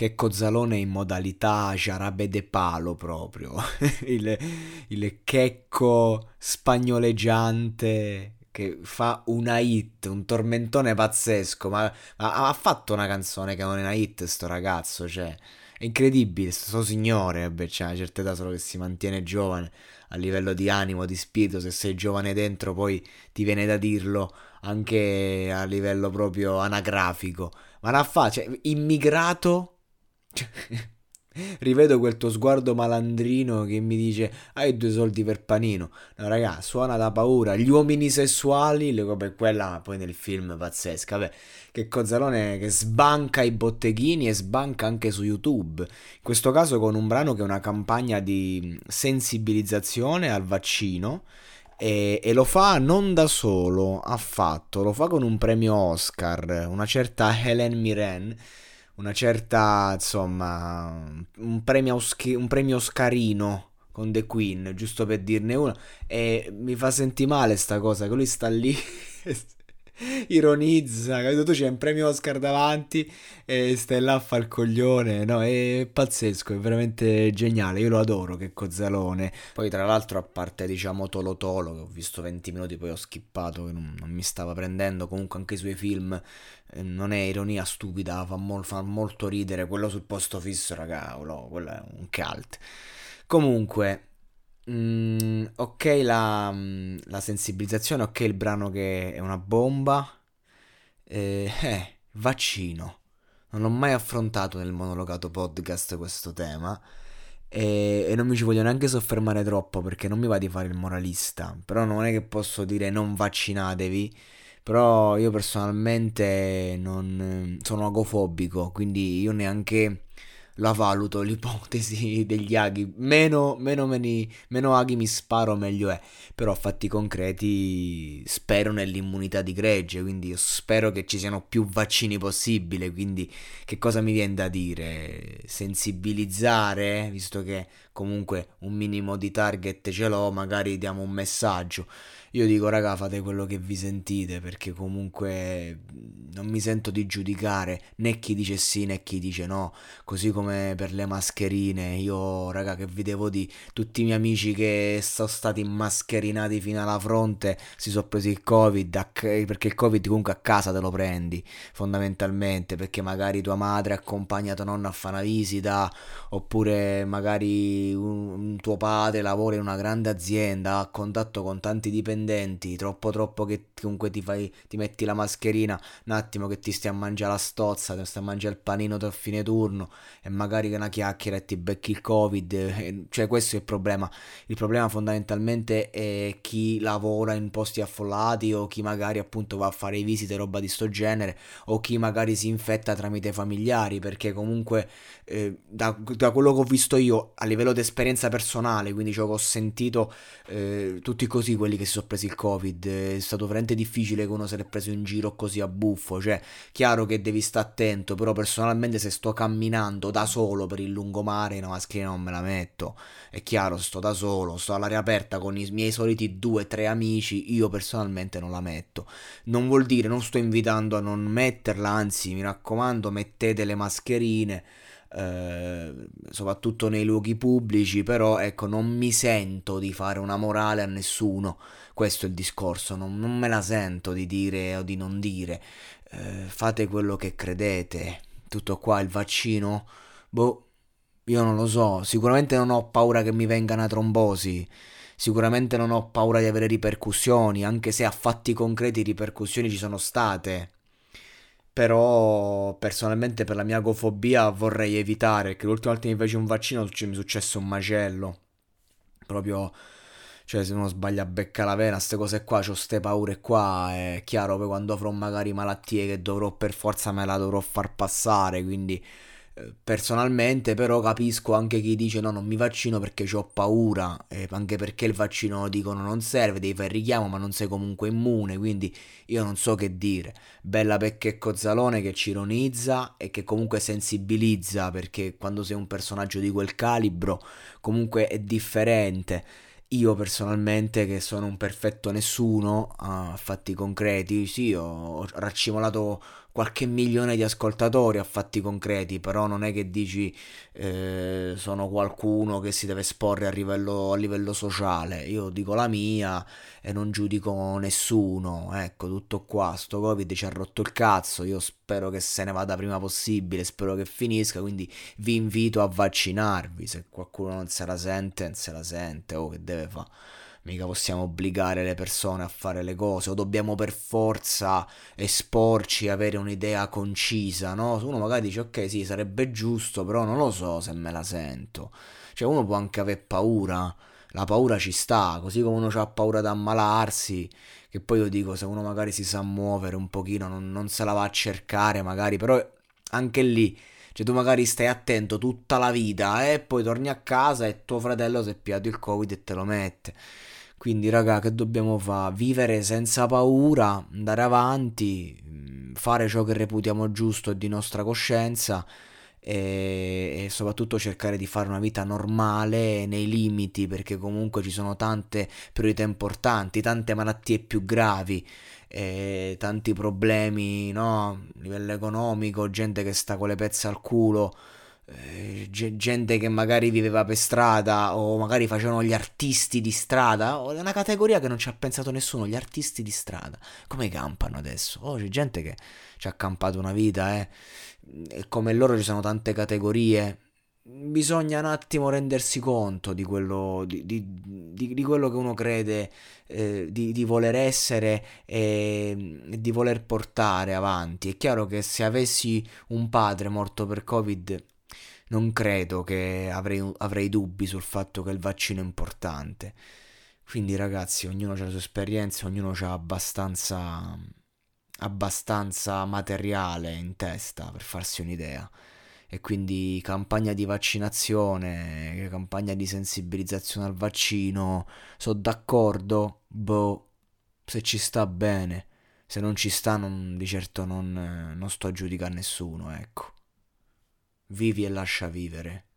che Cozzalone in modalità Jarabe de Palo proprio, il, il checco spagnoleggiante che fa una hit, un tormentone pazzesco, ma, ma ha fatto una canzone che non è una hit sto ragazzo, cioè è incredibile, sto signore, beh, c'è una certa età solo che si mantiene giovane a livello di animo, di spirito, se sei giovane dentro poi ti viene da dirlo anche a livello proprio anagrafico, ma la fa, cioè, immigrato rivedo quel tuo sguardo malandrino che mi dice hai due soldi per panino. No, raga, suona da paura. Gli uomini sessuali, le cose quella poi nel film pazzesca. Vabbè, che Cozzalone che sbanca i botteghini e sbanca anche su YouTube. In questo caso con un brano che è una campagna di sensibilizzazione al vaccino. E, e, lo fa non da solo, affatto, lo fa con un premio Oscar, una certa Helen Mirren una certa, insomma, un premio, Oschi- un premio Oscarino con The Queen, giusto per dirne uno. E mi fa sentire male sta cosa, che lui sta lì ironizza, capito? Tu c'è un premio Oscar davanti e stai là a fare il coglione, no? È pazzesco, è veramente geniale, io lo adoro, che cozzalone. Poi tra l'altro a parte diciamo Tolo Tolo, che ho visto 20 minuti poi ho skippato, che non, non mi stava prendendo, comunque anche i suoi film eh, non è ironia stupida, fa, mol, fa, molto ridere, quello sul posto fisso, raga, quello è un cult. Comunque... Mm, ok la, la, sensibilizzazione, ok il brano che è una bomba. Eh, eh, vaccino. Non ho mai affrontato nel monologato podcast questo tema. E, e, non mi ci voglio neanche soffermare troppo perché non mi va di fare il moralista. Però non è che posso dire non vaccinatevi. Però io personalmente non sono agofobico, quindi io neanche la valuto l'ipotesi degli aghi. Meno, meno, meni, meno aghi mi sparo, meglio è. Però fatti concreti spero nell'immunità di gregge, quindi spero che ci siano più vaccini possibile. Quindi che cosa mi viene da dire? Sensibilizzare, visto che comunque un minimo di target ce l'ho, magari diamo un messaggio. Io dico, raga, fate quello che vi sentite, perché comunque non mi sento di giudicare né chi dice sì né chi dice no. Così come per le mascherine, io, raga, che vi devo di tutti i miei amici che sono stati mascherinati fino alla fronte si sono presi il covid, perché il covid comunque a casa te lo prendi, fondamentalmente, perché magari tua madre accompagna tua nonna a fare una visita, oppure magari un, un tuo padre lavora in una grande azienda, ha contatto con tanti dipendenti dipendenti, troppo troppo che comunque ti fai, ti metti la mascherina, un attimo che ti stai a mangiare la stozza, ti stai a mangiare il panino da fine turno e magari una chiacchiera e ti becchi il covid, e, cioè questo è il problema. Il problema fondamentalmente è chi lavora in posti affollati o chi magari appunto va a fare visite, roba di sto genere, o chi magari si infetta tramite familiari, perché comunque eh, da, da, quello che ho visto io a livello di esperienza personale, quindi ciò che ho sentito eh, tutti così quelli che si sono presi il covid, è stato veramente difficile che uno se l'è preso in giro così a buffo, cioè chiaro che devi stare attento, però personalmente se sto camminando da solo per il lungomare una mascherina non me la metto, è chiaro sto da solo, sto all'aria aperta con i miei soliti due o tre amici, io personalmente non la metto, non vuol dire non sto invitando a non metterla, anzi mi raccomando mettete le mascherine, eh, soprattutto nei luoghi pubblici, però ecco, non mi sento di fare una morale a nessuno. Questo è il discorso, non, non me la sento di dire o di non dire. Eh, fate quello che credete. Tutto qua, il vaccino? Boh, io non lo so. Sicuramente non ho paura che mi venga una trombosi. Sicuramente non ho paura di avere ripercussioni, anche se a fatti concreti ripercussioni ci sono state però personalmente per la mia agofobia vorrei evitare che l'ultima volta che mi feci un vaccino mi successe un macello. Proprio, cioè se uno sbaglia becca la vena, queste cose qua, ho ste paure qua, è chiaro poi quando avrò magari malattie che dovrò per forza me la dovrò far passare, quindi personalmente però capisco anche chi dice no non mi vaccino perché ho paura eh, anche perché il vaccino dicono non serve devi fare il richiamo ma non sei comunque immune quindi io non so che dire. Bella Pecche Cozzalone che ci ironizza e che comunque sensibilizza perché quando sei un personaggio di quel calibro comunque è differente. Io personalmente, che sono un perfetto nessuno, a fatti concreti, sì, ho raccimolato qualche milione di ascoltatori a fatti concreti, però non è che dici eh, sono qualcuno che si deve esporre a livello, a livello sociale. Io dico la mia e non giudico nessuno. Ecco, tutto qua. Sto Covid ci ha rotto il cazzo. Io spero che se ne vada prima possibile, spero che finisca. Quindi vi invito a vaccinarvi. Se qualcuno non se la sente, non se la sente. Oh, che deve fare? Mica possiamo obbligare le persone a fare le cose o dobbiamo per forza esporci, avere un'idea concisa, no? Uno magari dice ok sì sarebbe giusto, però non lo so se me la sento. Cioè uno può anche avere paura, la paura ci sta, così come uno ha paura di ammalarsi, che poi io dico se uno magari si sa muovere un pochino, non, non se la va a cercare magari, però anche lì cioè tu magari stai attento tutta la vita e eh, poi torni a casa e tuo fratello si è piato il covid e te lo mette. Quindi, raga, che dobbiamo fare? Vivere senza paura, andare avanti, mm, fare ciò che reputiamo giusto e di nostra coscienza e, soprattutto cercare di fare una vita normale nei limiti, perché comunque ci sono tante priorità importanti, tante malattie più gravi, tanti problemi, no? A livello economico, gente che sta con le pezze al culo eh, gente che magari viveva per strada o magari facevano gli artisti di strada, è una categoria che non ci ha pensato nessuno, gli artisti di strada. Come campano adesso? Oh, c'è gente che ci ha campato una vita, eh. E come loro ci sono tante categorie. Bisogna un attimo rendersi conto di quello, di, di, di, di quello che uno crede eh, di, voler essere e di voler portare avanti. È chiaro che se avessi un padre morto per Covid non credo che avrei, avrei dubbi sul fatto che il vaccino è importante. Quindi ragazzi, ognuno ha le sue esperienze, ognuno ha abbastanza, abbastanza materiale in testa per farsi un'idea. E quindi campagna di vaccinazione, campagna di sensibilizzazione al vaccino, sono d'accordo, boh, se ci sta bene, se non ci sta non, di certo non, non sto a giudicare nessuno, ecco. Vivi e lascia vivere.